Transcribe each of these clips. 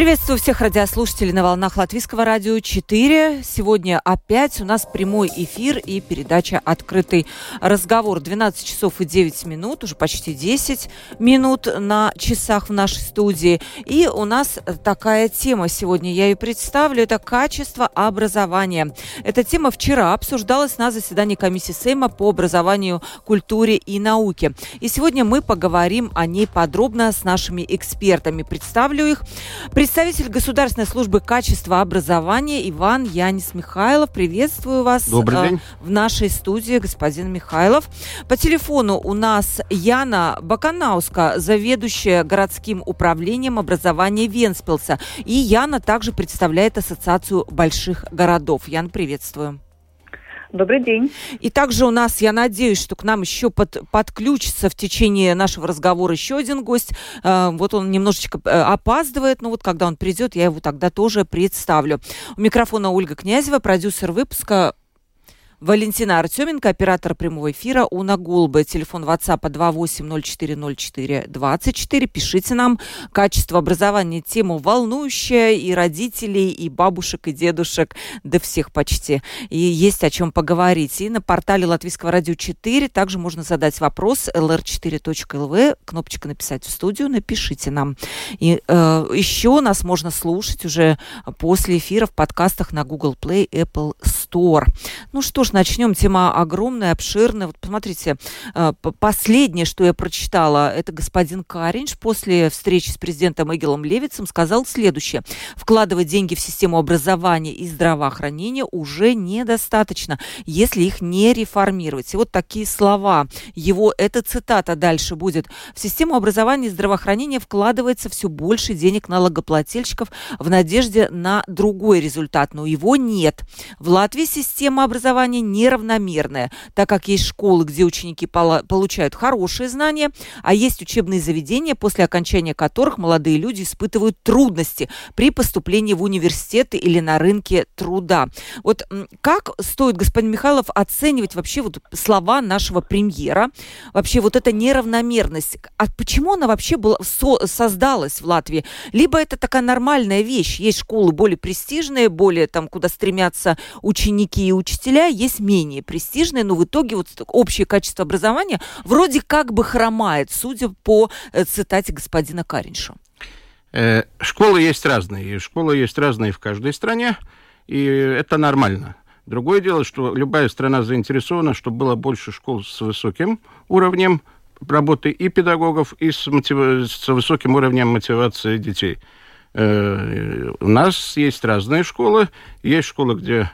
Приветствую всех радиослушателей на волнах Латвийского радио 4. Сегодня опять у нас прямой эфир и передача «Открытый разговор». 12 часов и 9 минут, уже почти 10 минут на часах в нашей студии. И у нас такая тема сегодня, я ее представлю, это качество образования. Эта тема вчера обсуждалась на заседании комиссии Сейма по образованию, культуре и науке. И сегодня мы поговорим о ней подробно с нашими экспертами. Представлю их. Представитель Государственной службы качества образования Иван Янис Михайлов. Приветствую вас Добрый день. в нашей студии, господин Михайлов. По телефону у нас Яна Баканауска, заведующая городским управлением образования Венспилса. И Яна также представляет Ассоциацию больших городов. Ян, приветствую. Добрый день. И также у нас, я надеюсь, что к нам еще под, подключится в течение нашего разговора еще один гость. Э, вот он немножечко э, опаздывает, но вот когда он придет, я его тогда тоже представлю. У микрофона Ольга Князева, продюсер выпуска Валентина Артеменко, оператор прямого эфира Уна Гулба. Телефон WhatsApp 28040424. Пишите нам. Качество образования тему волнующая и родителей, и бабушек, и дедушек, да всех почти. И есть о чем поговорить. И на портале Латвийского радио 4 также можно задать вопрос lr4.lv, кнопочка «Написать в студию», напишите нам. И э, еще нас можно слушать уже после эфира в подкастах на Google Play, Apple Store. Ну что ж, начнем. Тема огромная, обширная. Вот посмотрите, э, последнее, что я прочитала, это господин Каринч после встречи с президентом Эгелом Левицем сказал следующее. Вкладывать деньги в систему образования и здравоохранения уже недостаточно, если их не реформировать. И вот такие слова. Его, эта цитата дальше будет. В систему образования и здравоохранения вкладывается все больше денег налогоплательщиков в надежде на другой результат, но его нет. В Латвии система образования неравномерное, так как есть школы, где ученики получают хорошие знания, а есть учебные заведения, после окончания которых молодые люди испытывают трудности при поступлении в университеты или на рынке труда. Вот как стоит, господин Михайлов, оценивать вообще вот слова нашего премьера, вообще вот эта неравномерность, а почему она вообще была, со, создалась в Латвии? Либо это такая нормальная вещь, есть школы более престижные, более там, куда стремятся ученики и учителя, есть менее престижные, но в итоге вот общее качество образования вроде как бы хромает, судя по э, цитате господина Каринша. Э, школы есть разные, и школы есть разные в каждой стране, и это нормально. Другое дело, что любая страна заинтересована, чтобы было больше школ с высоким уровнем работы и педагогов, и с, мотив... с высоким уровнем мотивации детей. Э, у нас есть разные школы. Есть школы, где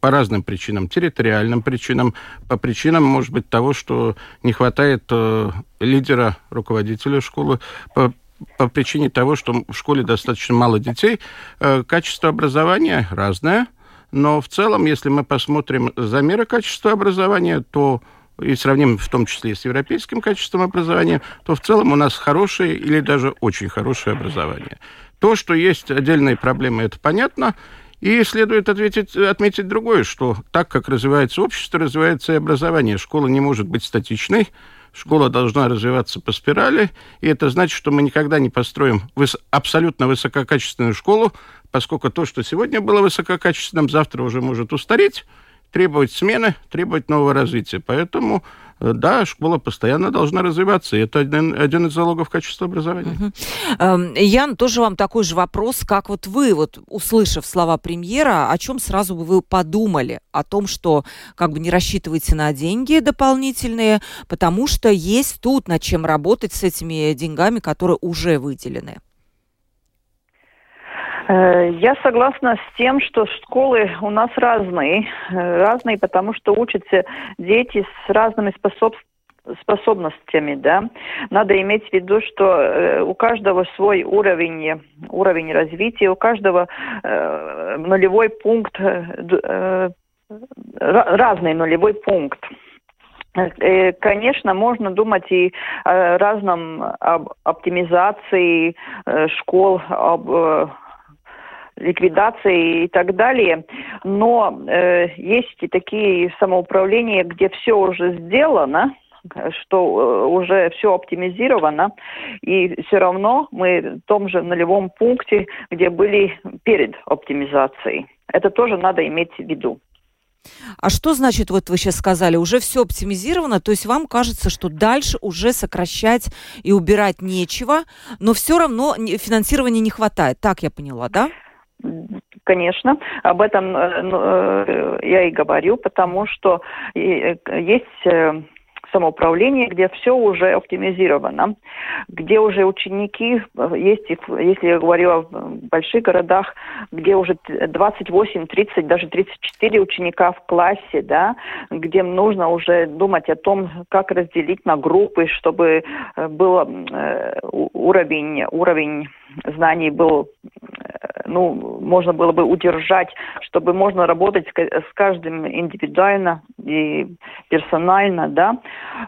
по разным причинам, территориальным причинам, по причинам, может быть, того, что не хватает э, лидера, руководителя школы, по, по причине того, что в школе достаточно мало детей. Э, качество образования разное, но в целом, если мы посмотрим замеры качества образования, то и сравним в том числе с европейским качеством образования, то в целом у нас хорошее или даже очень хорошее образование. То, что есть отдельные проблемы, это понятно. И следует ответить, отметить другое, что так как развивается общество, развивается и образование. Школа не может быть статичной, школа должна развиваться по спирали, и это значит, что мы никогда не построим выс- абсолютно высококачественную школу, поскольку то, что сегодня было высококачественным, завтра уже может устареть, требовать смены, требовать нового развития. Поэтому да, школа постоянно должна развиваться, и это один, один из залогов качества образования. Угу. Ян, тоже вам такой же вопрос, как вот вы, вот услышав слова премьера, о чем сразу бы вы подумали? О том, что как бы не рассчитывайте на деньги дополнительные, потому что есть тут над чем работать с этими деньгами, которые уже выделены. Э, я согласна с тем, что школы у нас разные. Э, разные, потому что учатся дети с разными способностями способностями, да. Надо иметь в виду, что э, у каждого свой уровень, уровень развития, у каждого э, нулевой пункт э, разный нулевой пункт. Э, конечно, можно думать и о разном об оптимизации э, школ, об э, ликвидации и так далее. Но э, есть и такие самоуправления, где все уже сделано, что уже все оптимизировано, и все равно мы в том же нулевом пункте, где были перед оптимизацией. Это тоже надо иметь в виду. А что значит, вот вы сейчас сказали, уже все оптимизировано, то есть вам кажется, что дальше уже сокращать и убирать нечего, но все равно финансирования не хватает, так я поняла, да? Конечно, об этом э, ну, э, я и говорю, потому что э, есть самоуправление, где все уже оптимизировано, где уже ученики, есть, если я говорю о больших городах, где уже 28, 30, даже 34 ученика в классе, да, где нужно уже думать о том, как разделить на группы, чтобы был уровень, уровень знаний был ну, можно было бы удержать, чтобы можно работать с каждым индивидуально и персонально, да.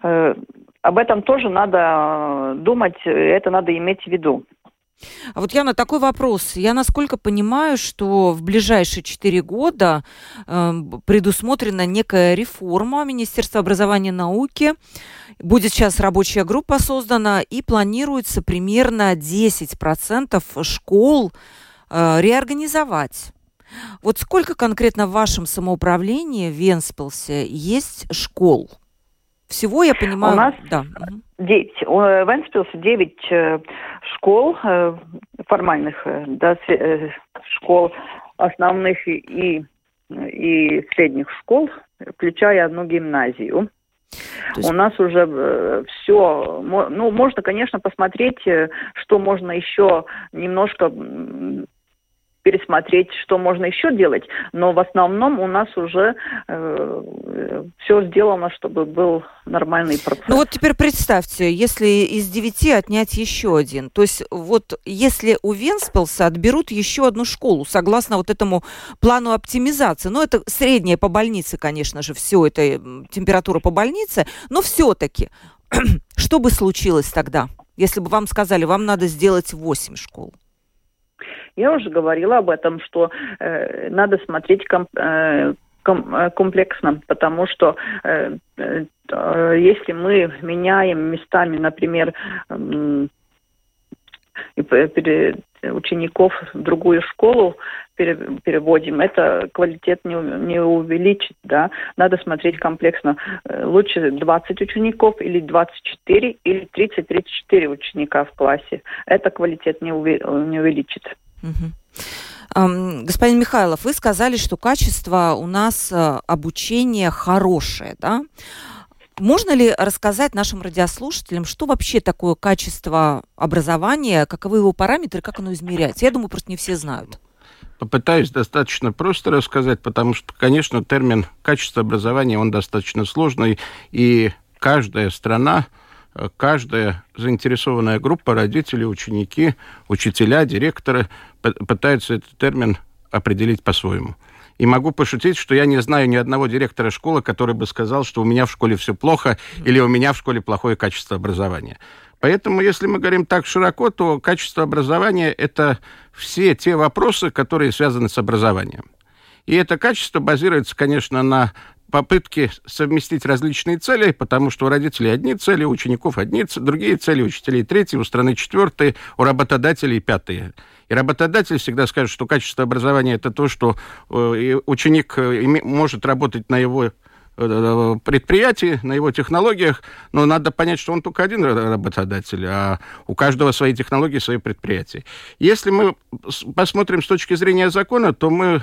Э, об этом тоже надо думать, это надо иметь в виду. А вот, Яна, такой вопрос. Я насколько понимаю, что в ближайшие четыре года э, предусмотрена некая реформа Министерства образования и науки. Будет сейчас рабочая группа создана, и планируется примерно 10% школ реорганизовать. Вот сколько конкретно в вашем самоуправлении в Венспилсе есть школ? Всего, я понимаю... У нас да. 9. В Венспилсе 9 школ, э, формальных да, э, школ, основных и, и средних школ, включая одну гимназию. Есть... У нас уже э, все, ну, можно, конечно, посмотреть, что можно еще немножко пересмотреть, что можно еще делать, но в основном у нас уже э, все сделано, чтобы был нормальный процесс. Ну вот теперь представьте, если из девяти отнять еще один, то есть вот если у Венспилса отберут еще одну школу, согласно вот этому плану оптимизации, ну это средняя по больнице, конечно же, все это температура по больнице, но все-таки что бы случилось тогда, если бы вам сказали, вам надо сделать 8 школ? Я уже говорила об этом, что э, надо смотреть комп, э, э, комплексно, потому что э, э, если мы меняем местами, например, э, учеников в другую школу переводим, это квалитет не, не увеличит, да. Надо смотреть комплексно. Э, лучше 20 учеников или 24 или 30-34 ученика в классе. Это квалитет не, не увеличит. Господин Михайлов, вы сказали, что качество у нас э, обучения хорошее, да? Можно ли рассказать нашим радиослушателям, что вообще такое качество образования, каковы его параметры, как оно измеряется? Я думаю, просто не все знают. Попытаюсь достаточно просто рассказать, потому что, конечно, термин качество образования, он достаточно сложный, и каждая страна каждая заинтересованная группа, родители, ученики, учителя, директоры пытаются этот термин определить по-своему. И могу пошутить, что я не знаю ни одного директора школы, который бы сказал, что у меня в школе все плохо или у меня в школе плохое качество образования. Поэтому, если мы говорим так широко, то качество образования – это все те вопросы, которые связаны с образованием. И это качество базируется, конечно, на попытки совместить различные цели, потому что у родителей одни цели, у учеников одни, другие цели, у учителей третьи, у страны четвертые, у работодателей пятые. И работодатель всегда скажет, что качество образования это то, что э, ученик э, может работать на его э, предприятии, на его технологиях, но надо понять, что он только один работодатель, а у каждого свои технологии, свои предприятия. Если мы посмотрим с точки зрения закона, то мы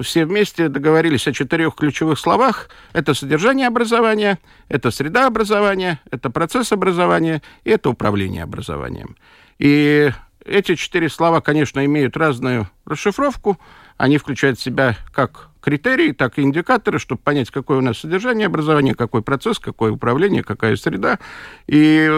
все вместе договорились о четырех ключевых словах. Это содержание образования, это среда образования, это процесс образования и это управление образованием. И эти четыре слова, конечно, имеют разную расшифровку. Они включают в себя как критерии, так и индикаторы, чтобы понять, какое у нас содержание образования, какой процесс, какое управление, какая среда, и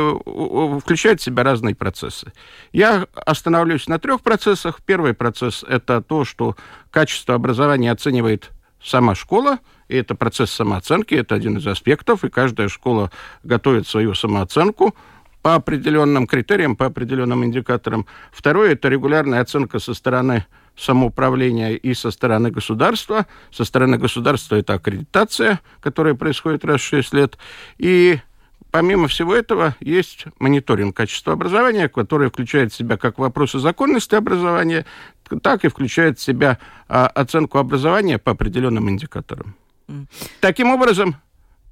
включает в себя разные процессы. Я остановлюсь на трех процессах. Первый процесс – это то, что качество образования оценивает сама школа, и это процесс самооценки, это один из аспектов, и каждая школа готовит свою самооценку по определенным критериям, по определенным индикаторам. Второе – это регулярная оценка со стороны самоуправления и со стороны государства. Со стороны государства это аккредитация, которая происходит раз в 6 лет. И помимо всего этого есть мониторинг качества образования, который включает в себя как вопросы законности образования, так и включает в себя а, оценку образования по определенным индикаторам. Mm. Таким образом,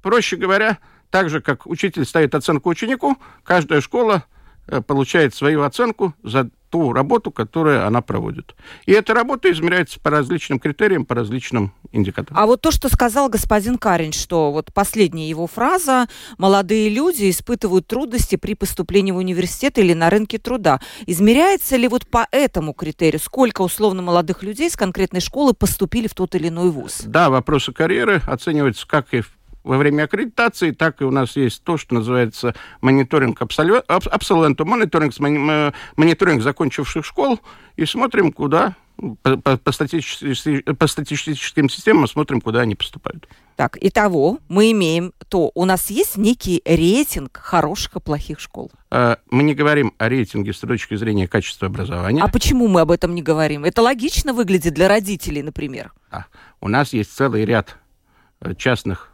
проще говоря, так же, как учитель ставит оценку ученику, каждая школа э, получает свою оценку за ту работу, которую она проводит. И эта работа измеряется по различным критериям, по различным индикаторам. А вот то, что сказал господин Карин, что вот последняя его фраза, молодые люди испытывают трудности при поступлении в университет или на рынке труда. Измеряется ли вот по этому критерию, сколько условно молодых людей с конкретной школы поступили в тот или иной вуз? Да, вопросы карьеры оцениваются как и в во время аккредитации, так и у нас есть то, что называется мониторинг абсоленту, мониторинг, мониторинг закончивших школ, и смотрим, куда по, по, по, статистическим, по статистическим системам смотрим, куда они поступают. Так, итого мы имеем то, у нас есть некий рейтинг хороших и плохих школ. А, мы не говорим о рейтинге с точки зрения качества образования. А почему мы об этом не говорим? Это логично выглядит для родителей, например. А, у нас есть целый ряд э, частных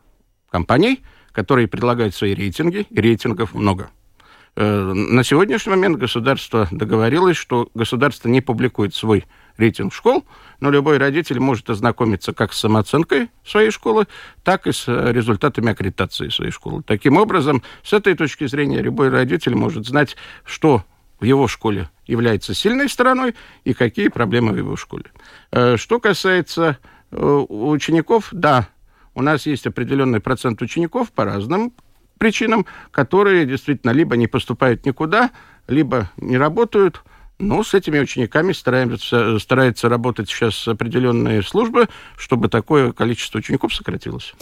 компаний, которые предлагают свои рейтинги, и рейтингов много. Э, на сегодняшний момент государство договорилось, что государство не публикует свой рейтинг школ, но любой родитель может ознакомиться как с самооценкой своей школы, так и с результатами аккредитации своей школы. Таким образом, с этой точки зрения, любой родитель может знать, что в его школе является сильной стороной и какие проблемы в его школе. Э, что касается э, учеников, да, у нас есть определенный процент учеников по разным причинам, которые действительно либо не поступают никуда, либо не работают. Но с этими учениками стараемся, старается работать сейчас определенные службы, чтобы такое количество учеников сократилось.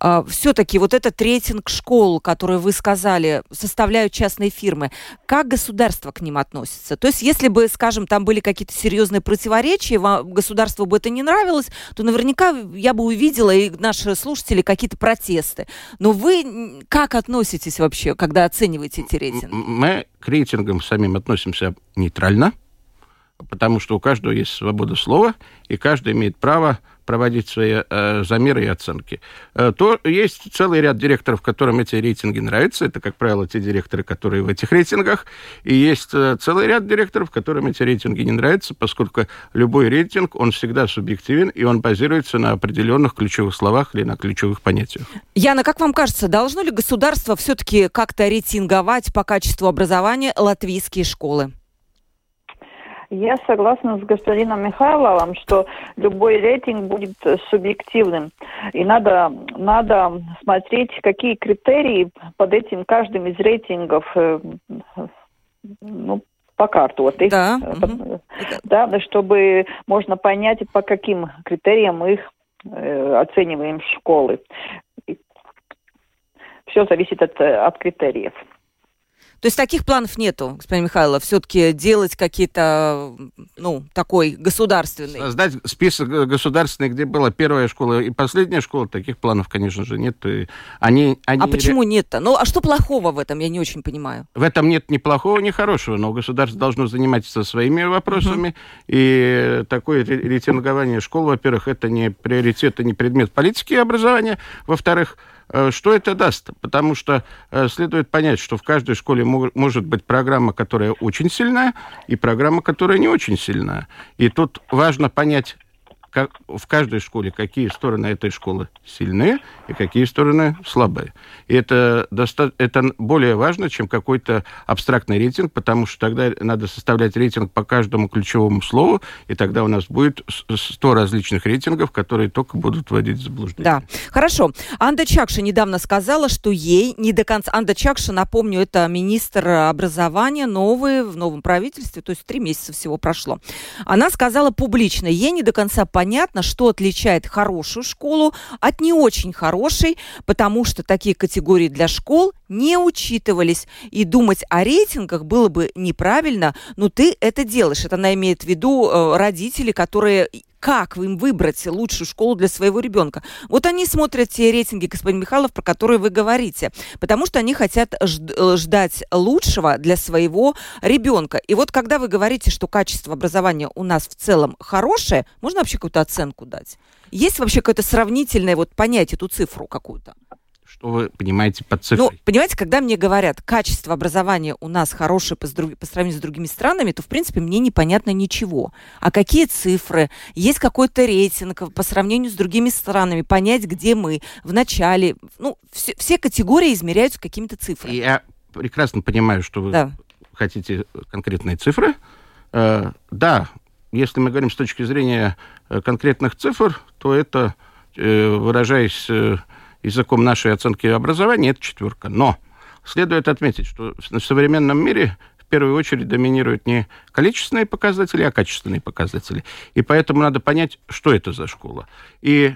А, все-таки вот этот рейтинг школ, который вы сказали, составляют частные фирмы, как государство к ним относится? То есть, если бы, скажем, там были какие-то серьезные противоречия, вам, государству бы это не нравилось, то наверняка я бы увидела и наши слушатели какие-то протесты. Но вы как относитесь вообще, когда оцениваете эти рейтинги? Мы к рейтингам самим относимся нейтрально, потому что у каждого есть свобода слова, и каждый имеет право проводить свои э, замеры и оценки. Э, то есть целый ряд директоров, которым эти рейтинги нравятся. Это, как правило, те директоры, которые в этих рейтингах. И есть э, целый ряд директоров, которым эти рейтинги не нравятся, поскольку любой рейтинг, он всегда субъективен, и он базируется на определенных ключевых словах или на ключевых понятиях. Яна, как вам кажется, должно ли государство все-таки как-то рейтинговать по качеству образования латвийские школы? Я согласна с господином Михайловым, что любой рейтинг будет субъективным. И надо, надо смотреть, какие критерии под этим каждым из рейтингов э, ну, покартоты. Да. да, чтобы можно понять, по каким критериям мы их э, оцениваем школы. Все зависит от, от критериев. То есть таких планов нету, господин Михайлов, все-таки делать какие-то, ну, такой государственный. Создать список государственный, где была первая школа и последняя школа, таких планов, конечно же, нет. И они, они... А почему нет-то? Ну, а что плохого в этом, я не очень понимаю. В этом нет ни плохого, ни хорошего, но государство должно заниматься своими вопросами, uh-huh. и такое рейтингование школ, во-первых, это не приоритет, это не предмет политики и образования, во-вторых, что это даст? Потому что э, следует понять, что в каждой школе может быть программа, которая очень сильная, и программа, которая не очень сильная. И тут важно понять, как, в каждой школе какие стороны этой школы сильные и какие стороны слабые. И это, доста- это более важно, чем какой-то абстрактный рейтинг, потому что тогда надо составлять рейтинг по каждому ключевому слову, и тогда у нас будет 100 различных рейтингов, которые только будут вводить в заблуждение. Да, хорошо. Анда Чакша недавно сказала, что ей не до конца... Анда Чакша, напомню, это министр образования, новый, в новом правительстве, то есть три месяца всего прошло. Она сказала публично, ей не до конца понятно, что отличает хорошую школу от не очень хорошей, потому что такие категории для школ не учитывались. И думать о рейтингах было бы неправильно, но ты это делаешь. Это она имеет в виду э, родители, которые как им выбрать лучшую школу для своего ребенка. Вот они смотрят те рейтинги, господин Михайлов, про которые вы говорите, потому что они хотят ждать лучшего для своего ребенка. И вот когда вы говорите, что качество образования у нас в целом хорошее, можно вообще какую-то оценку дать? Есть вообще какое-то сравнительное вот понять эту цифру какую-то? Что вы понимаете под цифрой? Ну, понимаете, когда мне говорят, качество образования у нас хорошее по, по сравнению с другими странами, то, в принципе, мне непонятно ничего. А какие цифры? Есть какой-то рейтинг по сравнению с другими странами? Понять, где мы в начале? Ну, все, все категории измеряются какими-то цифрами. Я прекрасно понимаю, что вы да. хотите конкретные цифры. Э, да, если мы говорим с точки зрения э, конкретных цифр, то это, э, выражаясь э, языком нашей оценки образования, это четверка. Но следует отметить, что в современном мире в первую очередь доминируют не количественные показатели, а качественные показатели. И поэтому надо понять, что это за школа. И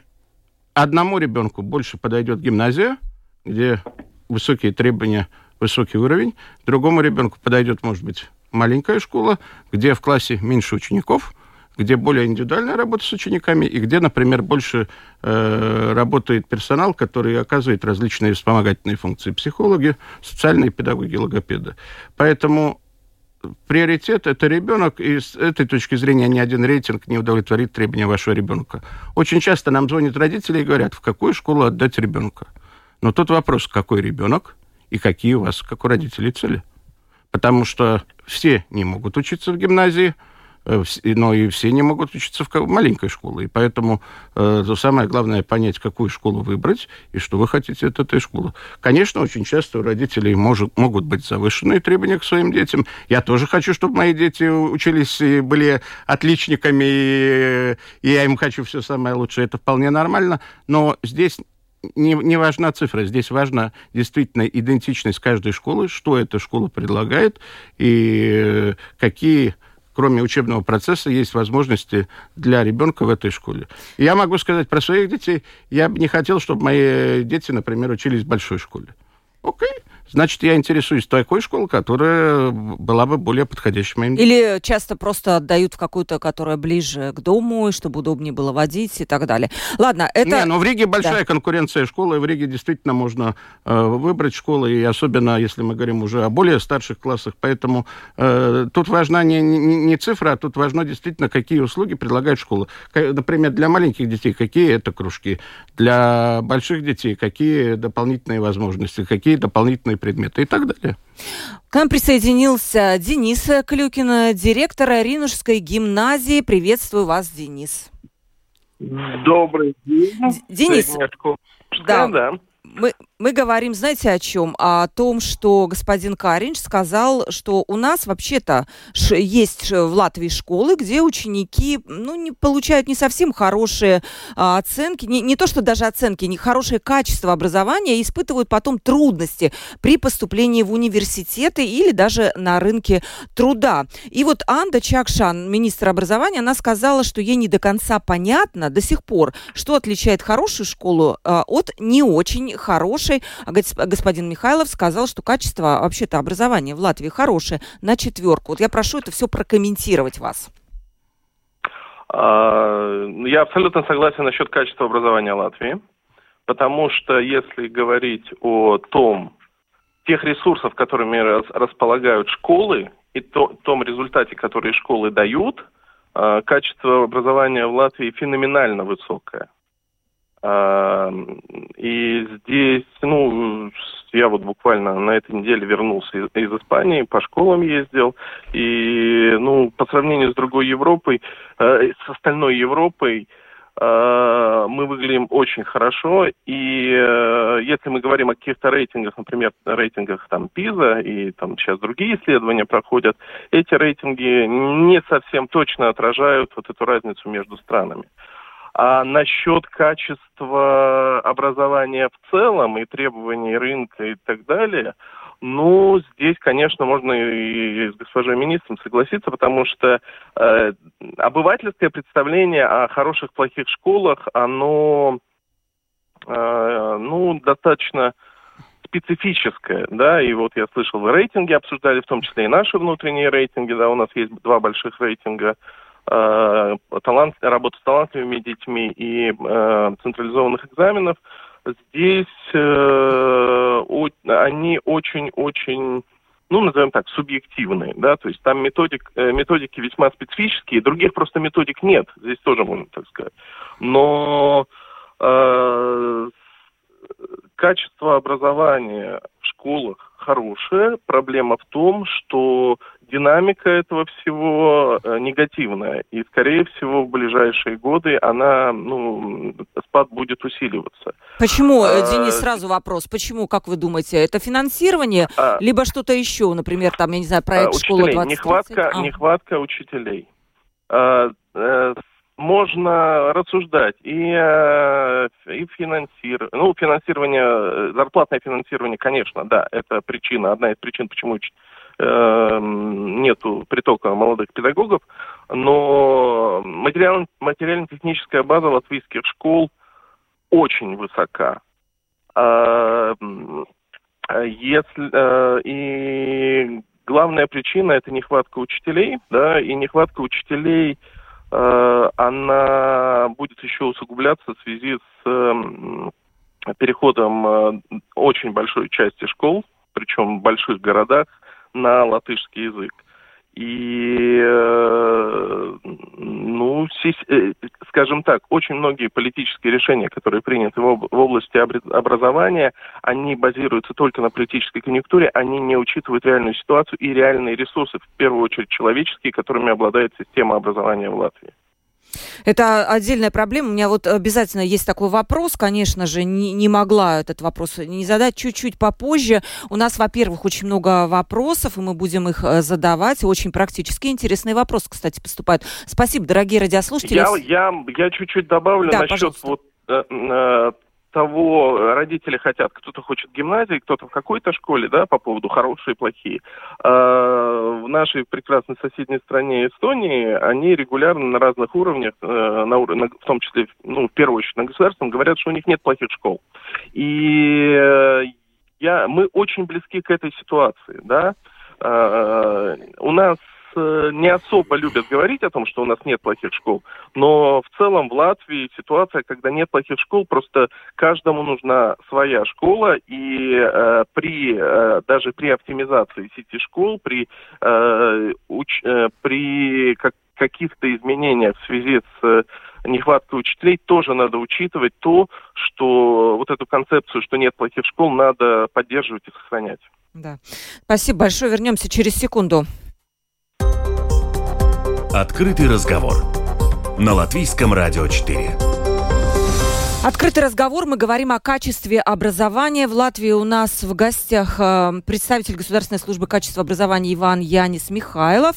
одному ребенку больше подойдет гимназия, где высокие требования, высокий уровень. Другому ребенку подойдет, может быть, маленькая школа, где в классе меньше учеников – где более индивидуальная работа с учениками и где, например, больше э, работает персонал, который оказывает различные вспомогательные функции. Психологи, социальные педагоги, логопеды. Поэтому приоритет – это ребенок, и с этой точки зрения ни один рейтинг не удовлетворит требования вашего ребенка. Очень часто нам звонят родители и говорят, в какую школу отдать ребенка. Но тут вопрос, какой ребенок и какие у вас, как у родителей, цели. Потому что все не могут учиться в гимназии – но и все не могут учиться в маленькой школе. И поэтому э, самое главное понять, какую школу выбрать и что вы хотите от этой школы. Конечно, очень часто у родителей может, могут быть завышенные требования к своим детям. Я тоже хочу, чтобы мои дети учились и были отличниками, и, и я им хочу все самое лучшее. Это вполне нормально. Но здесь не, не важна цифра, здесь важна действительно идентичность каждой школы, что эта школа предлагает и э, какие кроме учебного процесса, есть возможности для ребенка в этой школе. Я могу сказать про своих детей, я бы не хотел, чтобы мои дети, например, учились в большой школе. Окей, значит, я интересуюсь такой школой, которая была бы более подходящей моим. Или часто просто отдают в какую-то, которая ближе к дому, чтобы удобнее было водить и так далее. Ладно, это... Не, но в Риге большая да. конкуренция школы, в Риге действительно можно э, выбрать школы, и особенно, если мы говорим уже о более старших классах, поэтому э, тут важна не, не, не цифра, а тут важно действительно, какие услуги предлагает школа. Например, для маленьких детей какие это кружки, для больших детей какие дополнительные возможности, какие дополнительные предметы и так далее. К нам присоединился Денис Клюкин, директор Ринушской гимназии. Приветствую вас, Денис. Добрый день. Денис, да, да. Мы, мы говорим, знаете, о чем? О том, что господин Каринч сказал, что у нас вообще-то есть в Латвии школы, где ученики ну, не получают не совсем хорошие а, оценки, не, не то, что даже оценки, не хорошее качество образования, и испытывают потом трудности при поступлении в университеты или даже на рынке труда. И вот Анда Чакшан, министр образования, она сказала, что ей не до конца понятно до сих пор, что отличает хорошую школу а, от не очень хорошей хороший. А господин Михайлов сказал, что качество вообще-то образования в Латвии хорошее, на четверку. Вот я прошу это все прокомментировать вас. А, я абсолютно согласен насчет качества образования Латвии, потому что если говорить о том, тех ресурсов, которыми располагают школы, и то, том результате, который школы дают, а, качество образования в Латвии феноменально высокое. И здесь, ну, я вот буквально на этой неделе вернулся из, из Испании, по школам ездил, и, ну, по сравнению с другой Европой, э, с остальной Европой, э, мы выглядим очень хорошо, и э, если мы говорим о каких-то рейтингах, например, рейтингах там ПИЗа, и там сейчас другие исследования проходят, эти рейтинги не совсем точно отражают вот эту разницу между странами. А насчет качества образования в целом и требований рынка и так далее, ну, здесь, конечно, можно и с госпожой министром согласиться, потому что э, обывательское представление о хороших, плохих школах, оно, э, ну, достаточно специфическое, да, и вот я слышал, вы рейтинги обсуждали, в том числе и наши внутренние рейтинги, да, у нас есть два больших рейтинга э, талант, работы с талантливыми детьми и э, централизованных экзаменов, здесь э, о, они очень-очень ну, назовем так, субъективные, да, то есть там методик, э, методики весьма специфические, других просто методик нет, здесь тоже можно так сказать. Но э, качество образования в школах хорошее. Проблема в том, что динамика этого всего э, негативная. И, скорее всего, в ближайшие годы она, ну, спад будет усиливаться. Почему, э, а, Денис, сразу вопрос. Почему, как вы думаете, это финансирование, а, либо что-то еще, например, там, я не знаю, проект а, «Школа 20 нехватка, а. нехватка учителей. Можно рассуждать и, э, и финансирование, ну, финансирование, э, зарплатное финансирование, конечно, да, это причина, одна из причин, почему э, нету притока молодых педагогов, но материально, материально-техническая база латвийских школ очень высока. А, если, и главная причина это нехватка учителей, да, и нехватка учителей – Э, она будет еще усугубляться в связи с переходом э, очень большой части школ, причем в больших городах, на латышский язык. И, э, ну, э, скажем так, очень многие политические решения, которые приняты в области образования, они базируются только на политической конъюнктуре, они не учитывают реальную ситуацию и реальные ресурсы, в первую очередь человеческие, которыми обладает система образования в Латвии. Это отдельная проблема. У меня вот обязательно есть такой вопрос, конечно же, не, не могла этот вопрос не задать чуть-чуть попозже. У нас, во-первых, очень много вопросов, и мы будем их э, задавать. Очень практически интересные вопросы, кстати, поступают. Спасибо, дорогие радиослушатели. Я, я, я чуть-чуть добавлю да, насчет пожалуйста. вот э, э, того родители хотят. Кто-то хочет гимназии, кто-то в какой-то школе, да, по поводу хорошие и плохие. А в нашей прекрасной соседней стране Эстонии они регулярно на разных уровнях, э, на, на, в том числе, ну, в первую очередь на государственном, говорят, что у них нет плохих школ. И э, я, мы очень близки к этой ситуации, да. Uh, у нас Э, не особо любят говорить о том, что у нас нет плохих школ, но в целом в Латвии ситуация, когда нет плохих школ, просто каждому нужна своя школа, и э, при э, даже при оптимизации сети школ, при э, уч, э, при как, каких-то изменениях в связи с э, нехваткой учителей, тоже надо учитывать то, что вот эту концепцию, что нет плохих школ, надо поддерживать и сохранять. Да. Спасибо большое. Вернемся через секунду. Открытый разговор на Латвийском радио 4. Открытый разговор. Мы говорим о качестве образования. В Латвии у нас в гостях э, представитель Государственной службы качества образования Иван Янис Михайлов.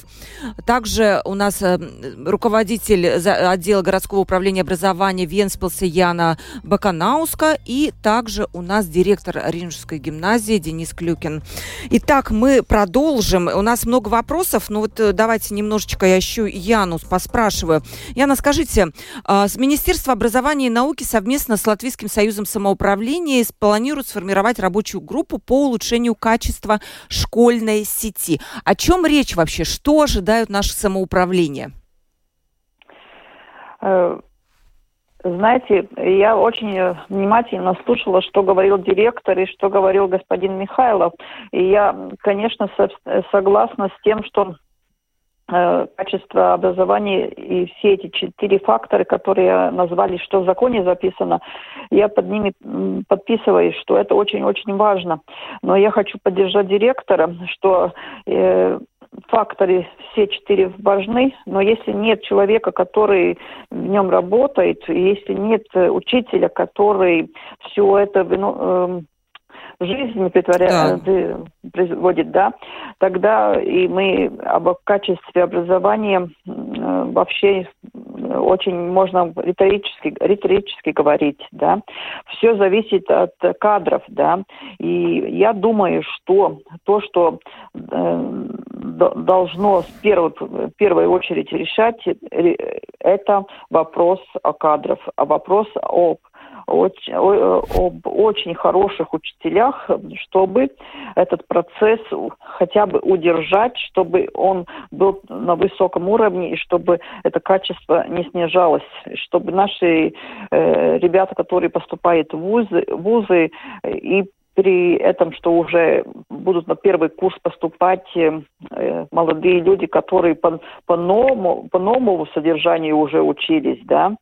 Также у нас э, руководитель отдела городского управления образования Венспилса Яна Баканауска. И также у нас директор Ринужской гимназии Денис Клюкин. Итак, мы продолжим. У нас много вопросов. Ну вот э, давайте немножечко я еще Яну поспрашиваю. Яна, скажите, с Министерства образования и науки совместно совместно с Латвийским союзом самоуправления планируют сформировать рабочую группу по улучшению качества школьной сети. О чем речь вообще? Что ожидают наши самоуправления? Э, знаете, я очень внимательно слушала, что говорил директор и что говорил господин Михайлов. И я, конечно, согласна с тем, что Э, качество образования и все эти четыре фактора, которые назвали, что в законе записано, я под ними подписываюсь, что это очень-очень важно. Но я хочу поддержать директора, что э, факторы все четыре важны, но если нет человека, который в нем работает, если нет учителя, который все это э, жизнь притворяет, да. Э, производит, да, тогда и мы об качестве образования вообще очень можно риторически, риторически говорить, да. Все зависит от кадров, да. И я думаю, что то, что э, должно в первую, в первую очередь решать, э, это вопрос о кадрах, а вопрос о очень, об очень хороших учителях, чтобы этот процесс хотя бы удержать, чтобы он был на высоком уровне и чтобы это качество не снижалось, чтобы наши э, ребята, которые поступают в вузы, вузы и при этом, что уже будут на первый курс поступать э, молодые люди, которые по, по, новому, по новому содержанию уже учились, да,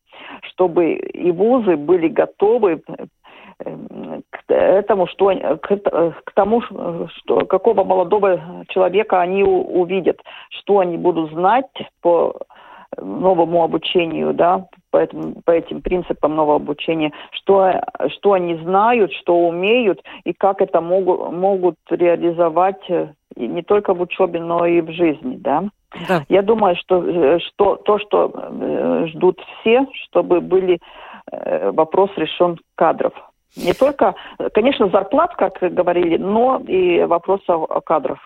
чтобы и вузы были готовы э, к этому, что к, к тому, что какого молодого человека они увидят, что они будут знать по новому обучению, да, по, этим, по этим принципам нового обучения, что, что они знают, что умеют и как это могут, могут реализовать э, не только в учебе, но и в жизни, да. Да. Я думаю, что, э, что то, что э, ждут все, чтобы были вопрос решен кадров. Не только, конечно, зарплат, как говорили, но и вопросов кадров.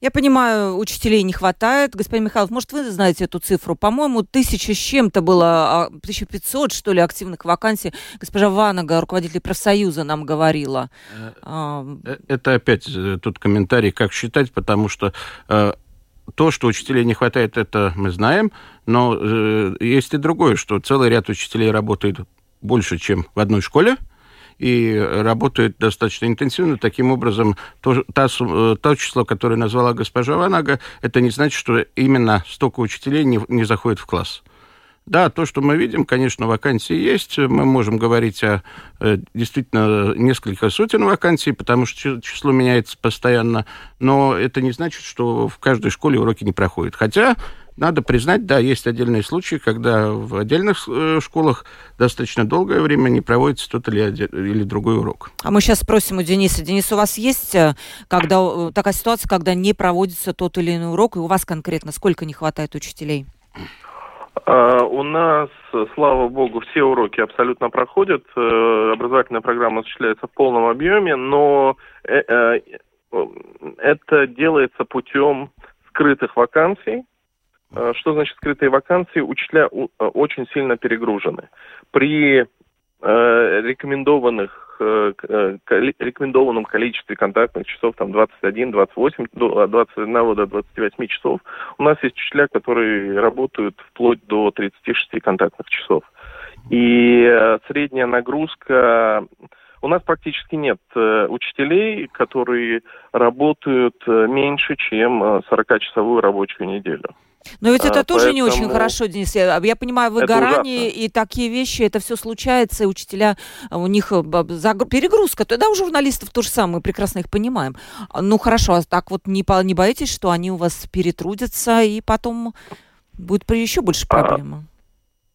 Я понимаю, учителей не хватает. Господин Михайлов, может, вы знаете эту цифру? По-моему, тысяча с чем-то было, 1500, а, что ли, активных вакансий. Госпожа Ванага, руководитель профсоюза, нам говорила. Э, а, э, это опять э, тут комментарий, как считать, потому что то, что учителей не хватает, это мы знаем, но есть и другое, что целый ряд учителей работает больше, чем в одной школе, и работают достаточно интенсивно. Таким образом, то, та, э, то число, которое назвала госпожа Ванага, это не значит, что именно столько учителей не, не заходит в класс. Да, то, что мы видим, конечно, вакансии есть. Мы можем говорить о э, действительно несколько сотен вакансий, потому что число меняется постоянно. Но это не значит, что в каждой школе уроки не проходят. Хотя надо признать, да, есть отдельные случаи, когда в отдельных э, школах достаточно долгое время не проводится тот или, или другой урок. А мы сейчас спросим у Дениса. Денис, у вас есть э, когда, э, такая ситуация, когда не проводится тот или иной урок, и у вас конкретно сколько не хватает учителей? Uh, у нас, слава богу, все уроки абсолютно проходят. Uh, образовательная программа осуществляется в полном объеме, но uh, это делается путем скрытых вакансий, что значит скрытые вакансии? Учителя э, очень сильно перегружены. При э, рекомендованных рекомендованном количестве контактных часов, там 21, 28, от 21 до 28 часов, у нас есть учителя, которые работают вплоть до 36 контактных часов. И средняя нагрузка у нас практически нет учителей, которые работают меньше, чем 40-часовую рабочую неделю. Но ведь это а, тоже поэтому... не очень хорошо, Денис. Я, я понимаю, выгорание и такие вещи, это все случается, и учителя, у них э, перегрузка. Тогда у журналистов то же самое, мы прекрасно их понимаем. Ну хорошо, а так вот не, не боитесь, что они у вас перетрудятся, и потом будет еще больше а, проблем?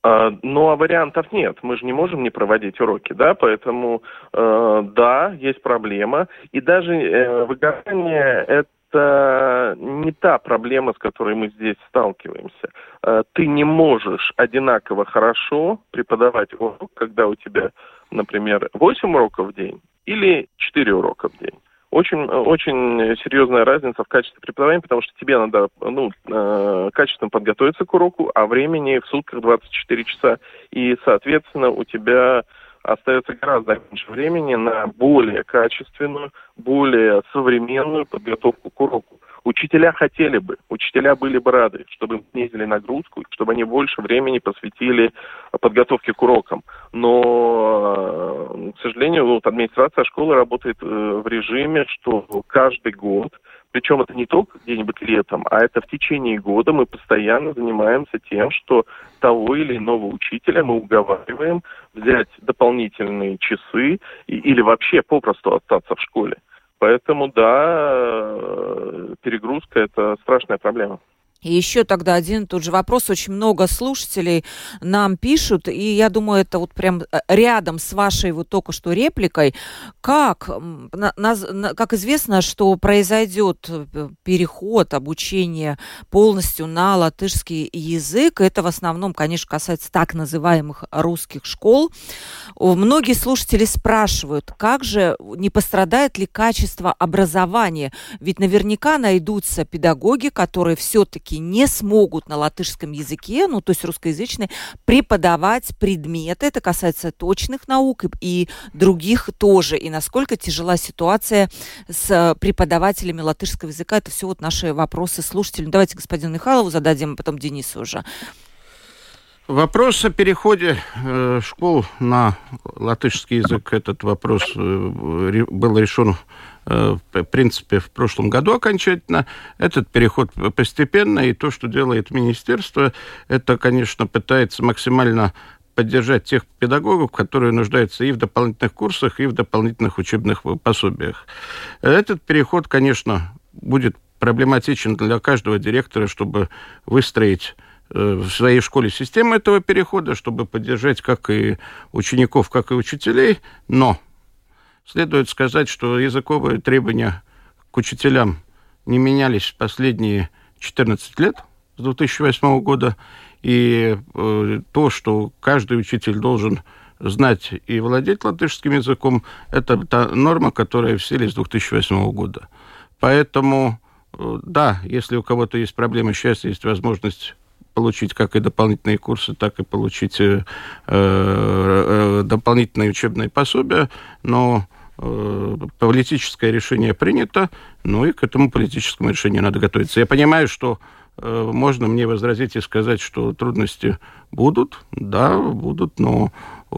А, ну, а вариантов нет. Мы же не можем не проводить уроки, да, поэтому, э, да, есть проблема. И даже э, выгорание – это не та проблема, с которой мы здесь сталкиваемся. Э, ты не можешь одинаково хорошо преподавать урок, когда у тебя, например, 8 уроков в день или 4 урока в день. Очень, очень серьезная разница в качестве преподавания, потому что тебе надо ну, э, качественно подготовиться к уроку, а времени в сутках 24 часа. И, соответственно, у тебя остается гораздо меньше времени на более качественную, более современную подготовку к уроку. Учителя хотели бы, учителя были бы рады, чтобы снизили нагрузку, чтобы они больше времени посвятили подготовке к урокам. Но, э, к сожалению, вот администрация школы работает э, в режиме, что каждый год причем это не только где-нибудь летом, а это в течение года мы постоянно занимаемся тем, что того или иного учителя мы уговариваем взять дополнительные часы и, или вообще попросту остаться в школе. Поэтому, да, э, перегрузка – это страшная проблема. И еще тогда один тот же вопрос. Очень много слушателей нам пишут, и я думаю, это вот прям э, рядом с вашей вот только что репликой. Как, на, на, как известно, что произойдет э, переход обучения полностью на латышский язык, это в основном, конечно, касается так называемых русских школ. Многие слушатели спрашивают, как же не пострадает ли качество образования? Ведь наверняка найдутся педагоги, которые все-таки школьники не смогут на латышском языке, ну, то есть русскоязычные, преподавать предметы. Это касается точных наук и, и других тоже. И насколько тяжела ситуация с преподавателями латышского языка. Это все вот наши вопросы слушателям. Давайте господину Михайлову зададим, а потом Денису уже. Вопрос о переходе э, школ на латышский язык, этот вопрос э, был решен э, в принципе, в прошлом году окончательно. Этот переход постепенно, и то, что делает министерство, это, конечно, пытается максимально поддержать тех педагогов, которые нуждаются и в дополнительных курсах, и в дополнительных учебных пособиях. Этот переход, конечно, будет проблематичен для каждого директора, чтобы выстроить в своей школе систему этого перехода, чтобы поддержать как и учеников, как и учителей, но следует сказать, что языковые требования к учителям не менялись последние 14 лет, с 2008 года, и э, то, что каждый учитель должен знать и владеть латышским языком, это та норма, которая в силе с 2008 года. Поэтому, э, да, если у кого-то есть проблемы, сейчас есть возможность получить как и дополнительные курсы, так и получить э, э, дополнительные учебные пособия, но э, политическое решение принято, ну и к этому политическому решению надо готовиться. Я понимаю, что э, можно мне возразить и сказать, что трудности будут, да, будут, но э,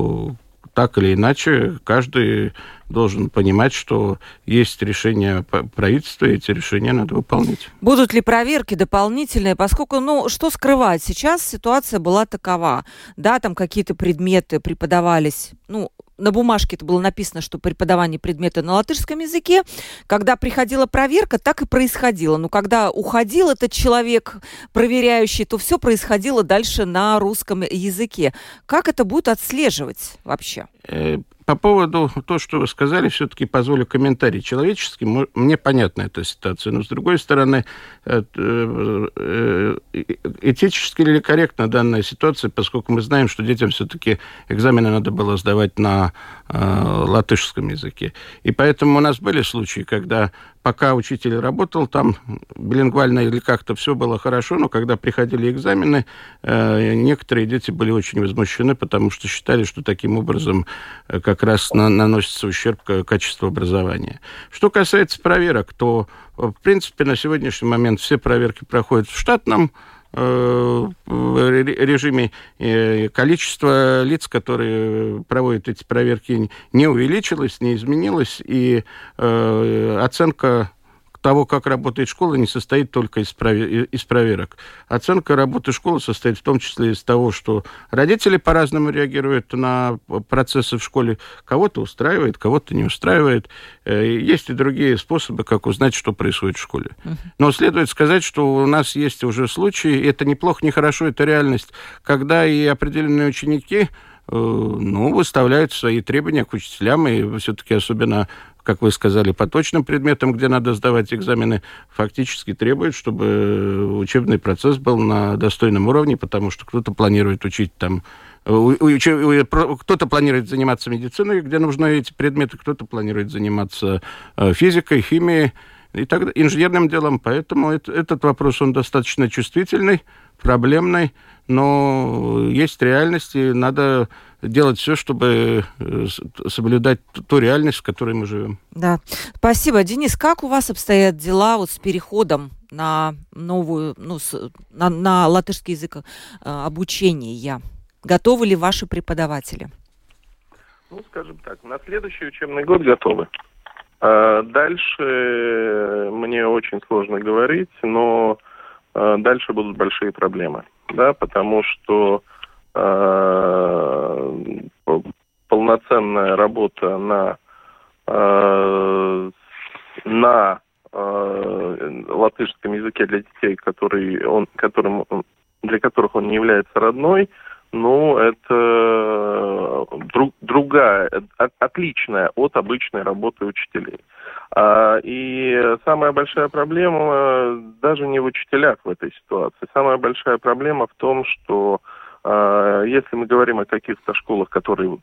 так или иначе, каждый должен понимать, что есть решение правительства, и эти решения надо выполнять. Будут ли проверки дополнительные, поскольку, ну, что скрывать? Сейчас ситуация была такова. Да, там какие-то предметы преподавались, ну, на бумажке это было написано, что преподавание предмета на латышском языке. Когда приходила проверка, так и происходило. Но когда уходил этот человек, проверяющий, то все происходило дальше на русском языке. Как это будет отслеживать вообще? Э, по поводу того, что вы сказали, все-таки позволю комментарий человеческий. Мне понятна эта ситуация, но с другой стороны, э, э, этически ли корректна данная ситуация, поскольку мы знаем, что детям все-таки экзамены надо было сдавать на латышском языке. И поэтому у нас были случаи, когда пока учитель работал там билингвально или как-то все было хорошо, но когда приходили экзамены, э, некоторые дети были очень возмущены, потому что считали, что таким образом э, как раз на, наносится ущерб качеству образования. Что касается проверок, то, в принципе, на сегодняшний момент все проверки проходят в штатном Э, режиме количество лиц, которые проводят эти проверки, не увеличилось, не изменилось, и э, оценка того, как работает школа, не состоит только из, провер... из проверок. Оценка работы школы состоит в том числе из того, что родители по-разному реагируют на процессы в школе. Кого-то устраивает, кого-то не устраивает. Э, есть и другие способы, как узнать, что происходит в школе. Но следует сказать, что у нас есть уже случаи, это неплохо, не хорошо, это реальность, когда и определенные ученики э, ну, выставляют свои требования к учителям, и все-таки особенно как вы сказали, по точным предметам, где надо сдавать экзамены, фактически требует, чтобы учебный процесс был на достойном уровне, потому что кто-то планирует учить там кто-то планирует заниматься медициной, где нужны эти предметы, кто-то планирует заниматься э, физикой, химией и так инженерным делом. Поэтому это, этот вопрос, он достаточно чувствительный, проблемный, но есть реальность, и надо делать все, чтобы э, соблюдать ту реальность, в которой мы живем. Да, спасибо. Денис, как у вас обстоят дела вот с переходом на новую, ну, с, на, на латышский язык э, обучения? Готовы ли ваши преподаватели? Ну, скажем так, на следующий учебный год готовы. А дальше мне очень сложно говорить, но дальше будут большие проблемы, да, потому что Э, полноценная работа на э, на э, латышском языке для детей, который он, которым, для которых он не является родной, ну, это друг, другая, отличная от обычной работы учителей. А, и самая большая проблема даже не в учителях в этой ситуации. Самая большая проблема в том, что а, если мы говорим о каких-то школах, которые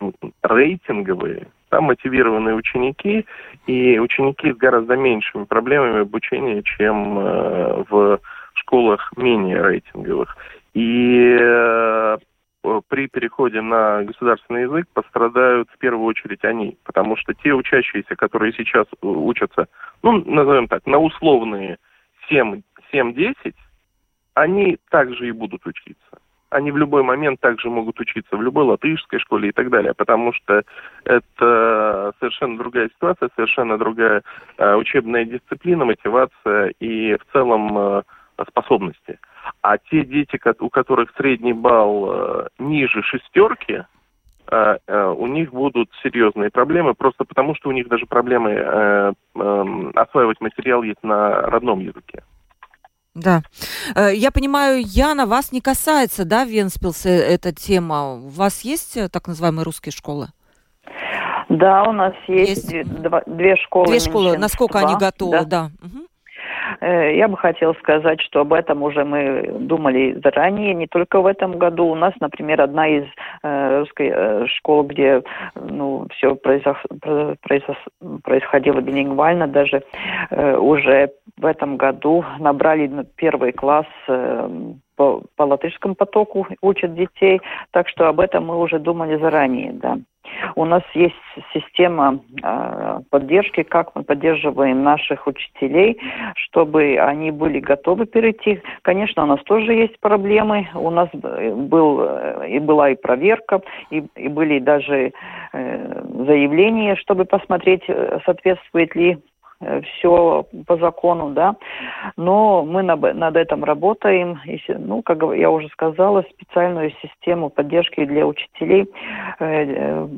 вот, рейтинговые, там мотивированные ученики и ученики с гораздо меньшими проблемами обучения, чем э, в школах менее рейтинговых. И э, при переходе на государственный язык пострадают в первую очередь они, потому что те учащиеся, которые сейчас учатся, ну, назовем так, на условные 7-10, они также и будут учиться. Они в любой момент также могут учиться в любой латышской школе и так далее, потому что это совершенно другая ситуация, совершенно другая э, учебная дисциплина, мотивация и в целом э, способности. А те дети, у которых средний балл э, ниже шестерки, у них будут серьезные проблемы, просто потому что у них даже проблемы осваивать материал есть на родном языке. Да. Я понимаю, Яна, вас не касается, да, Венспилс, эта тема. У вас есть так называемые русские школы? Да, у нас есть, есть... две школы. Две школы. Насколько они готовы, да. да. Угу. Э, я бы хотела сказать, что об этом уже мы думали заранее, не только в этом году. У нас, например, одна из э, русской э, школ, где ну, все происходило билингвально, даже уже в этом году набрали первый класс по, по латышскому потоку учат детей, так что об этом мы уже думали заранее, да. У нас есть система э, поддержки, как мы поддерживаем наших учителей, чтобы они были готовы перейти. Конечно, у нас тоже есть проблемы. У нас был и была и проверка, и, и были даже э, заявления, чтобы посмотреть, соответствует ли Э, все по закону, да. Но мы над, этим работаем. Ну, как я уже сказала, специальную систему поддержки для учителей э, э,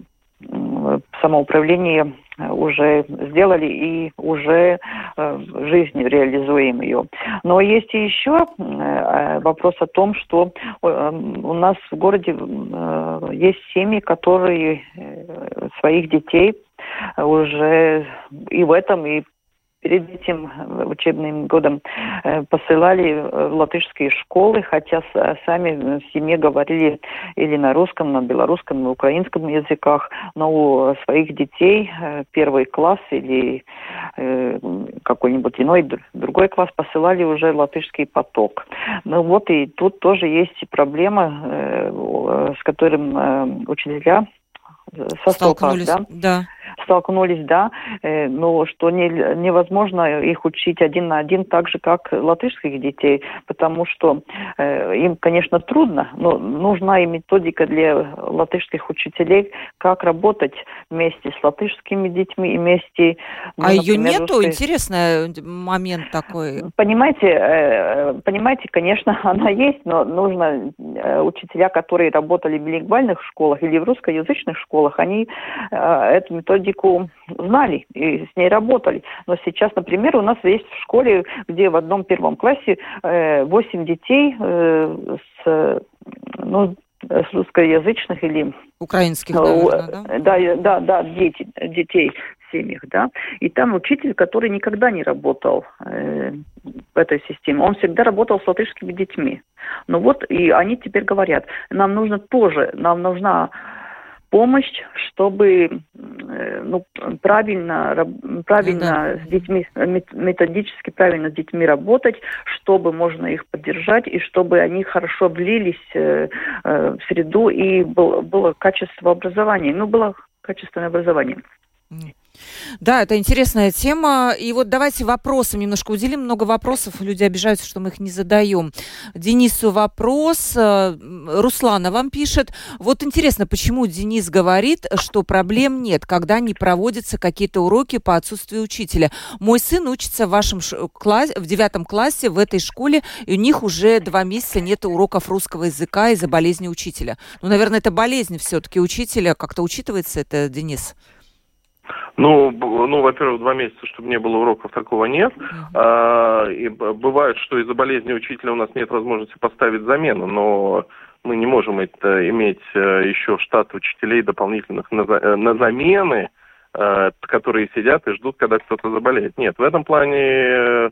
самоуправление уже сделали и уже э, в жизни реализуем ее. Но есть и еще э, вопрос о том, что э, у нас в городе э, есть семьи, которые э, своих детей уже и в этом, и перед этим учебным годом э, посылали в латышские школы, хотя сами в семье говорили или на русском, на белорусском, на украинском языках, но у своих детей э, первый класс или э, какой-нибудь иной другой класс посылали уже латышский поток. Ну вот и тут тоже есть проблема, с которым учителя столкнулись, да? да столкнулись, да, э, но что не, невозможно их учить один на один так же, как латышских детей, потому что э, им, конечно, трудно, но нужна и методика для латышских учителей, как работать вместе с латышскими детьми и вместе... Ну, а ее нету? Русской... Интересный момент такой. Понимаете, э, понимаете, конечно, она есть, но нужно э, учителя, которые работали в билингвальных школах или в русскоязычных школах, они э, эту методику знали и с ней работали. Но сейчас, например, у нас есть в школе, где в одном первом классе э, 8 детей э, с, ну, с русскоязычных или... Украинских, э, наверное, да? Да, да, да, дети, детей семьях, да. И там учитель, который никогда не работал э, в этой системе, он всегда работал с латышскими детьми. Ну вот, и они теперь говорят, нам нужно тоже, нам нужна помощь, чтобы э, ну, правильно, правильно да. с детьми, методически правильно с детьми работать, чтобы можно их поддержать и чтобы они хорошо влились э, э, в среду и было, было качество образования. Ну, было качественное образование. Да, это интересная тема. И вот давайте вопросам немножко уделим. Много вопросов. Люди обижаются, что мы их не задаем. Денису вопрос. Э, Руслана вам пишет. Вот интересно, почему Денис говорит, что проблем нет, когда не проводятся какие-то уроки по отсутствию учителя. Мой сын учится в вашем классе, в девятом классе в этой школе, и у них уже два месяца нет уроков русского языка из-за болезни учителя. Ну, наверное, это болезнь все-таки учителя. Как-то учитывается это, Денис? Ну, ну, во-первых, два месяца, чтобы не было уроков, такого нет. А, и бывает, что из-за болезни учителя у нас нет возможности поставить замену, но мы не можем это иметь э, еще штат учителей дополнительных на, э, на замены, э, которые сидят и ждут, когда кто-то заболеет. Нет, в этом плане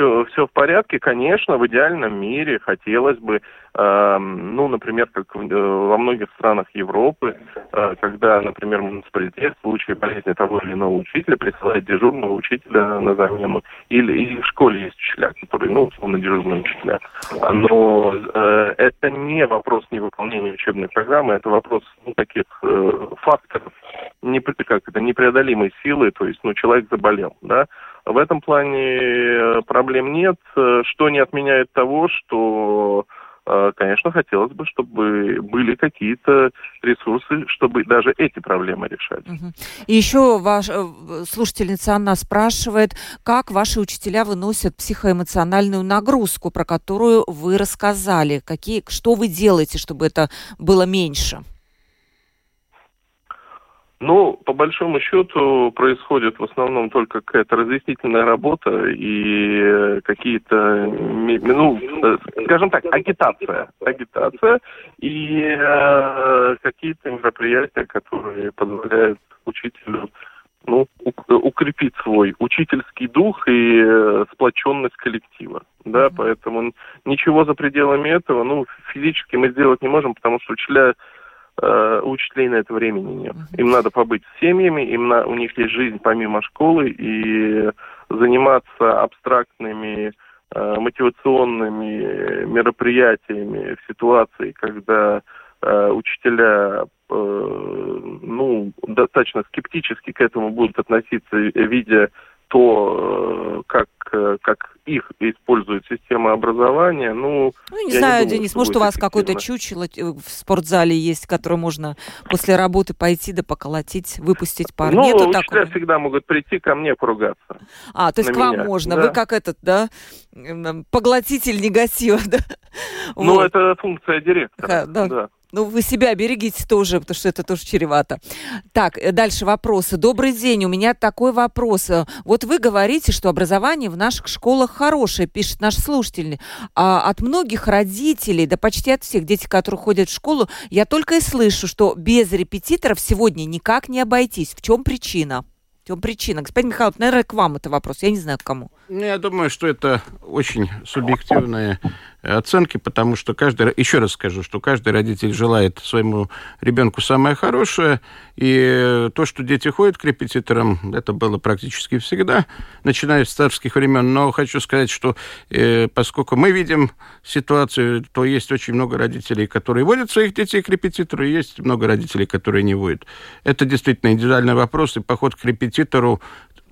все, все в порядке. Конечно, в идеальном мире хотелось бы, э, ну, например, как в, э, во многих странах Европы, э, когда, например, муниципалитет в случае болезни того или иного учителя присылает дежурного учителя на замену, или, или в школе есть учителя, которые, ну, условно, дежурные учителя. Но э, это не вопрос невыполнения учебной программы, это вопрос ну, таких э, факторов, не, как это, непреодолимой силы, то есть, ну, человек заболел, да, в этом плане э, проблем нет, э, что не отменяет того, что э, конечно, хотелось бы, чтобы были какие-то ресурсы, чтобы даже эти проблемы решать. И еще ваш, слушательница Анна спрашивает, как ваши учителя выносят психоэмоциональную нагрузку, про которую вы рассказали? Какие, что вы делаете, чтобы это было меньше? Ну, по большому счету происходит в основном только какая-то разъяснительная работа и какие-то, ну, скажем так, агитация. Агитация и э, какие-то мероприятия, которые позволяют учителю ну, укрепить свой учительский дух и э, сплоченность коллектива. Да, mm-hmm. поэтому ничего за пределами этого, ну, физически мы сделать не можем, потому что учителя э, у учителей на это времени нет. Им надо побыть с семьями, им на, у них есть жизнь помимо школы, и заниматься абстрактными э, мотивационными мероприятиями в ситуации, когда э, учителя э, ну, достаточно скептически к этому будут относиться, видя то, э, как, э, как их использует система образования, ну... Ну, не знаю, не думаю, Денис, может, у вас какое-то чучело э, в спортзале есть, которое можно после работы пойти да поколотить, выпустить пар? Ну, Нету учителя такого? всегда могут прийти ко мне поругаться. А, то есть к вам меня. можно, да. вы как этот, да, поглотитель негатива, да? Ну, вот. это функция директора, да. да. Ну, вы себя берегите тоже, потому что это тоже чревато. Так, э, дальше вопросы. Добрый день, у меня такой вопрос. Вот вы говорите, что образование в наших школах хорошее, пишет наш слушатель. А от многих родителей, да почти от всех детей, которые ходят в школу, я только и слышу, что без репетиторов сегодня никак не обойтись. В чем причина? В чем причина? Господин Михайлов, наверное, к вам это вопрос. Я не знаю, к кому. Ну, я думаю, что это очень субъективная оценки, потому что каждый, еще раз скажу, что каждый родитель желает своему ребенку самое хорошее, и то, что дети ходят к репетиторам, это было практически всегда, начиная с царских времен. Но хочу сказать, что э, поскольку мы видим ситуацию, то есть очень много родителей, которые водят своих детей к репетитору, и есть много родителей, которые не водят. Это действительно индивидуальный вопрос, и поход к репетитору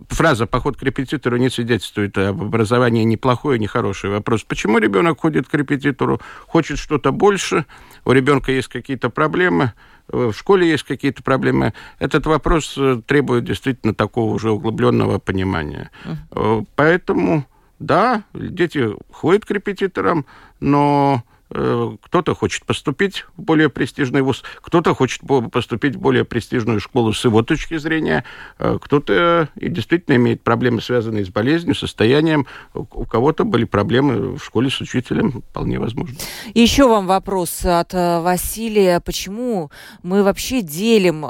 фраза «поход к репетитору» не свидетельствует об образовании ни плохой, ни хороший. Вопрос, почему ребенок ходит к репетитору, хочет что-то больше, у ребенка есть какие-то проблемы, в школе есть какие-то проблемы. Этот вопрос э, требует действительно такого уже углубленного понимания. Uh-huh. Поэтому, да, дети ходят к репетиторам, но Э, кто-то хочет поступить в более престижный вуз, кто-то хочет поступить в более престижную школу с его точки зрения, э, кто-то и действительно имеет проблемы, связанные с болезнью, состоянием, у кого-то были проблемы в школе с учителем, вполне возможно. Еще вам вопрос от э, Василия. Почему мы вообще делим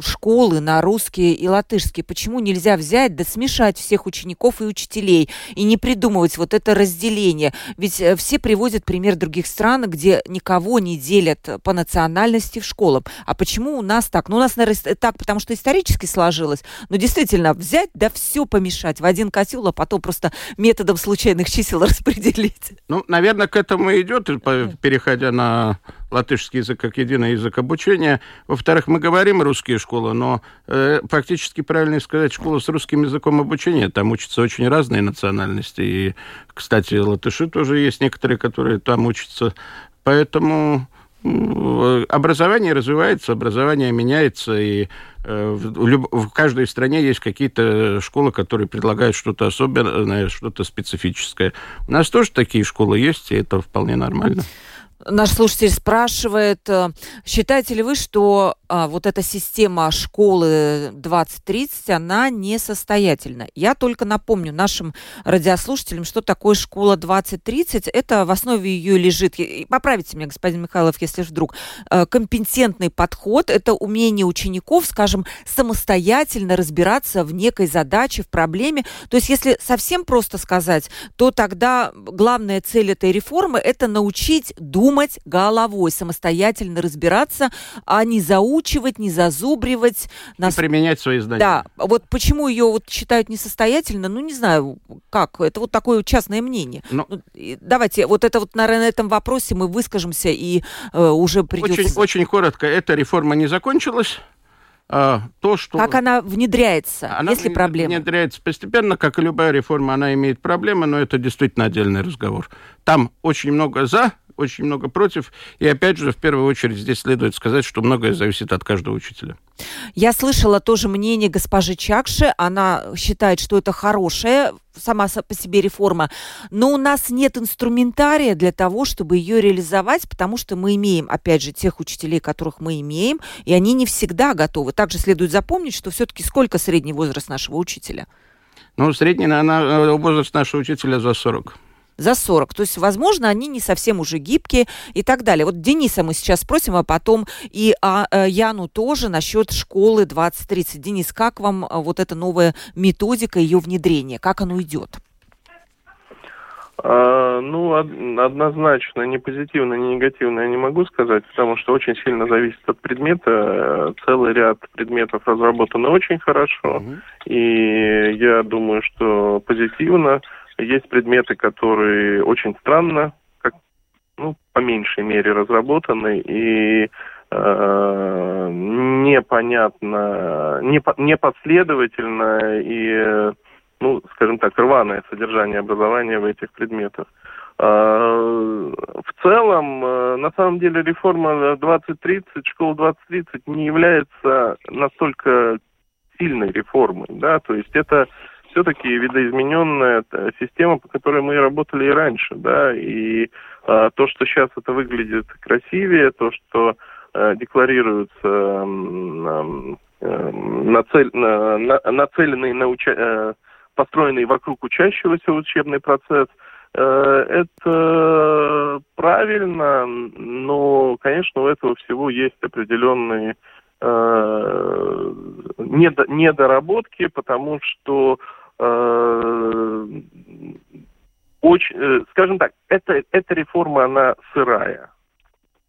школы на русские и латышские? Почему нельзя взять да смешать всех учеников и учителей и не придумывать вот это разделение? Ведь все приводят пример других стран страны, где никого не делят по национальности в школам. А почему у нас так? Ну, у нас, наверное, так, потому что исторически сложилось. Но действительно, взять, да все помешать в один котел, а потом просто методом случайных чисел распределить. Ну, наверное, к этому и идет, переходя на латышский язык как единый язык обучения. Во-вторых, мы говорим русские школы, но э, фактически правильно сказать школа с русским языком обучения. Там учатся очень разные национальности. И, кстати, латыши тоже есть некоторые, которые там учатся. Поэтому образование развивается, образование меняется, и э, в, в каждой стране есть какие-то школы, которые предлагают что-то особенное, что-то специфическое. У нас тоже такие школы есть, и это вполне нормально. Наш слушатель спрашивает, э, считаете ли вы, что а, вот эта система школы 2030, она несостоятельна. Я только напомню нашим радиослушателям, что такое школа 2030. Это в основе ее лежит, поправите меня, господин Михайлов, если вдруг, э, компетентный подход, это умение учеников, скажем, самостоятельно разбираться в некой задаче, в проблеме. То есть, если совсем просто сказать, то тогда главная цель этой реформы – это научить думать головой, самостоятельно разбираться, а не заучивать, не зазубривать. Нас... И применять свои знания. Да. Вот почему ее вот считают несостоятельно, ну, не знаю, как. Это вот такое частное мнение. Но... Ну, давайте, вот это вот, наверное, на этом вопросе мы выскажемся и э, уже придется... Очень, очень коротко. Эта реформа не закончилась. А, то, что... Как она внедряется, она есть ли проблемы? внедряется постепенно, как и любая реформа, она имеет проблемы, но это действительно отдельный разговор. Там очень много «за», очень много против. И опять же, в первую очередь, здесь следует сказать, что многое зависит от каждого учителя. Я слышала тоже мнение госпожи Чакши. Она считает, что это хорошая сама по себе реформа, но у нас нет инструментария для того, чтобы ее реализовать, потому что мы имеем, опять же, тех учителей, которых мы имеем, и они не всегда готовы. Также следует запомнить, что все-таки сколько средний возраст нашего учителя? Ну, средний на, возраст нашего учителя за 40 за 40. То есть, возможно, они не совсем уже гибкие и так далее. Вот Дениса мы сейчас спросим, а потом и а, а, Яну тоже насчет школы 2030. Денис, как вам а, вот эта новая методика, ее внедрение? Как оно идет? А, ну, однозначно, ни позитивно, ни негативно я не могу сказать, потому что очень сильно зависит от предмета. Целый ряд предметов разработаны очень хорошо, угу. и я думаю, что позитивно. Есть предметы, которые очень странно, как, ну, по меньшей мере разработаны, и э, непонятно, непо, непоследовательно и, ну, скажем так, рваное содержание образования в этих предметах. Э, в целом, э, на самом деле, реформа 2030, школа 2030 не является настолько сильной реформой, да, то есть это все-таки видоизмененная э, система, по которой мы работали и раньше, да, и а, то, что сейчас это выглядит красивее, то, что а, декларируется а, нацель, на, на, нацеленный на уча, построенный вокруг учащегося учебный процесс, это правильно, но, конечно, у этого всего есть определенные недоработки, потому что Э, очень, э, скажем так, эта, эта реформа, она сырая.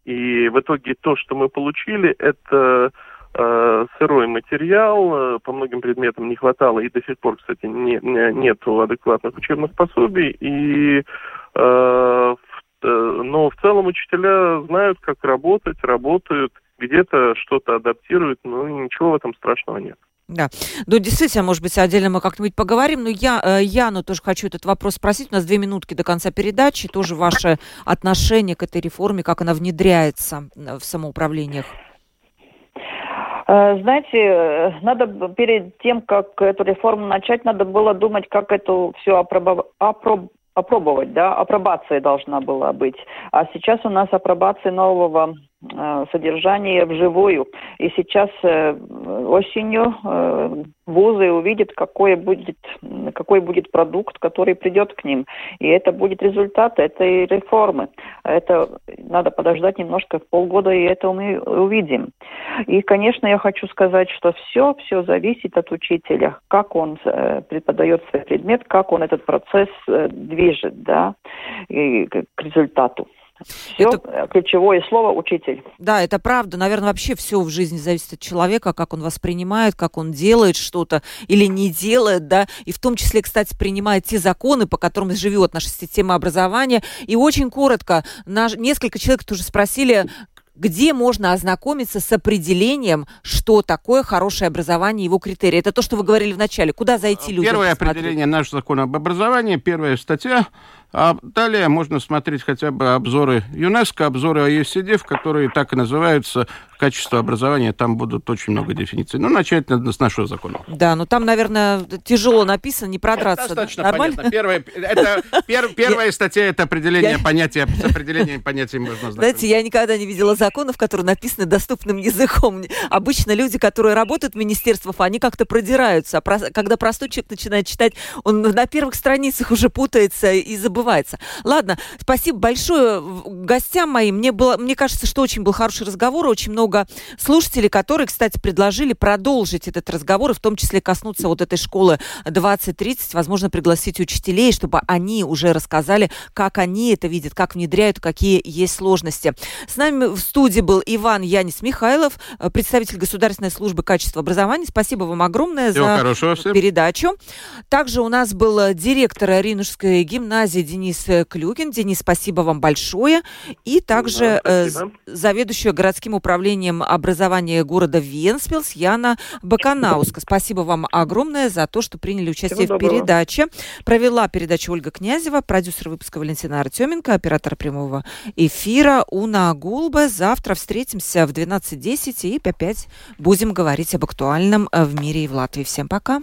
И в итоге то, что мы получили, это э, сырой материал, э, по многим предметам не хватало, и до сих пор, кстати, не, не, нету адекватных учебных пособий, и, э, но в целом учителя знают, как работать, работают, где-то что-то адаптируют, но ничего в этом страшного нет. Да, ну действительно, может быть, отдельно мы как-нибудь поговорим, но я э, Яну тоже хочу этот вопрос спросить. У нас две минутки до конца передачи. Тоже ваше отношение к этой реформе, как она внедряется в самоуправлениях. Э, знаете, надо перед тем, как эту реформу начать, надо было думать, как это все опробов... опроб... опробовать, да, апробация должна была быть. А сейчас у нас апробация нового Э, содержание вживую. И сейчас э, осенью э, вузы увидят, какой будет, какой будет продукт, который придет к ним. И это будет результат этой реформы. Это надо подождать немножко, полгода, и это мы увидим. И, конечно, я хочу сказать, что все, все зависит от учителя, как он преподает свой предмет, как он этот процесс движет, да, и к результату. Все это... Э, ключевое слово учитель. Да, это правда. Наверное, вообще все в жизни зависит от человека, как он воспринимает, как он делает что-то или не делает, да, и в том числе, кстати, принимает те законы, по которым живет наша система образования. И очень коротко, наш... несколько человек тоже спросили, где можно ознакомиться с определением, что такое хорошее образование, его критерии. Это то, что вы говорили в начале. Куда зайти людям? Первое посмотреть? определение нашего закона об образовании, первая статья а далее можно смотреть хотя бы обзоры ЮНЕСКО, обзоры ОЕСИД, в которые так и называются качество образования. Там будут очень много дефиниций. Ну, начать надо с нашего закона. Да, ну там, наверное, тяжело написано, не продраться. Это достаточно Нормально? понятно. Первая, это, пер, первая статья – это определение понятия, с определением понятия можно знакомиться. Знаете, я никогда не видела закон законов, которые написаны доступным языком. Обычно люди, которые работают в министерствах, они как-то продираются. А когда простой человек начинает читать, он на первых страницах уже путается и забывается. Ладно, спасибо большое гостям моим. Мне, было, мне кажется, что очень был хороший разговор. Очень много слушателей, которые, кстати, предложили продолжить этот разговор, и в том числе коснуться вот этой школы 2030, возможно, пригласить учителей, чтобы они уже рассказали, как они это видят, как внедряют, какие есть сложности. С нами в студии был Иван Янис Михайлов, э, представитель Государственной службы качества образования. Спасибо вам огромное Всего за передачу. Также у нас был э, директор Ринужской гимназии Денис Клюгин. Денис, спасибо вам большое. И также да, э, заведующая городским управлением образования города Венспилс Яна Баканауска. Спасибо вам огромное за то, что приняли участие Всего в передаче. Провела передачу Ольга Князева, продюсер выпуска Валентина Артеменко, оператор прямого эфира Уна Гулба. Завтра встретимся в 12.10 и опять будем говорить об актуальном э, в мире и в Латвии. Всем пока.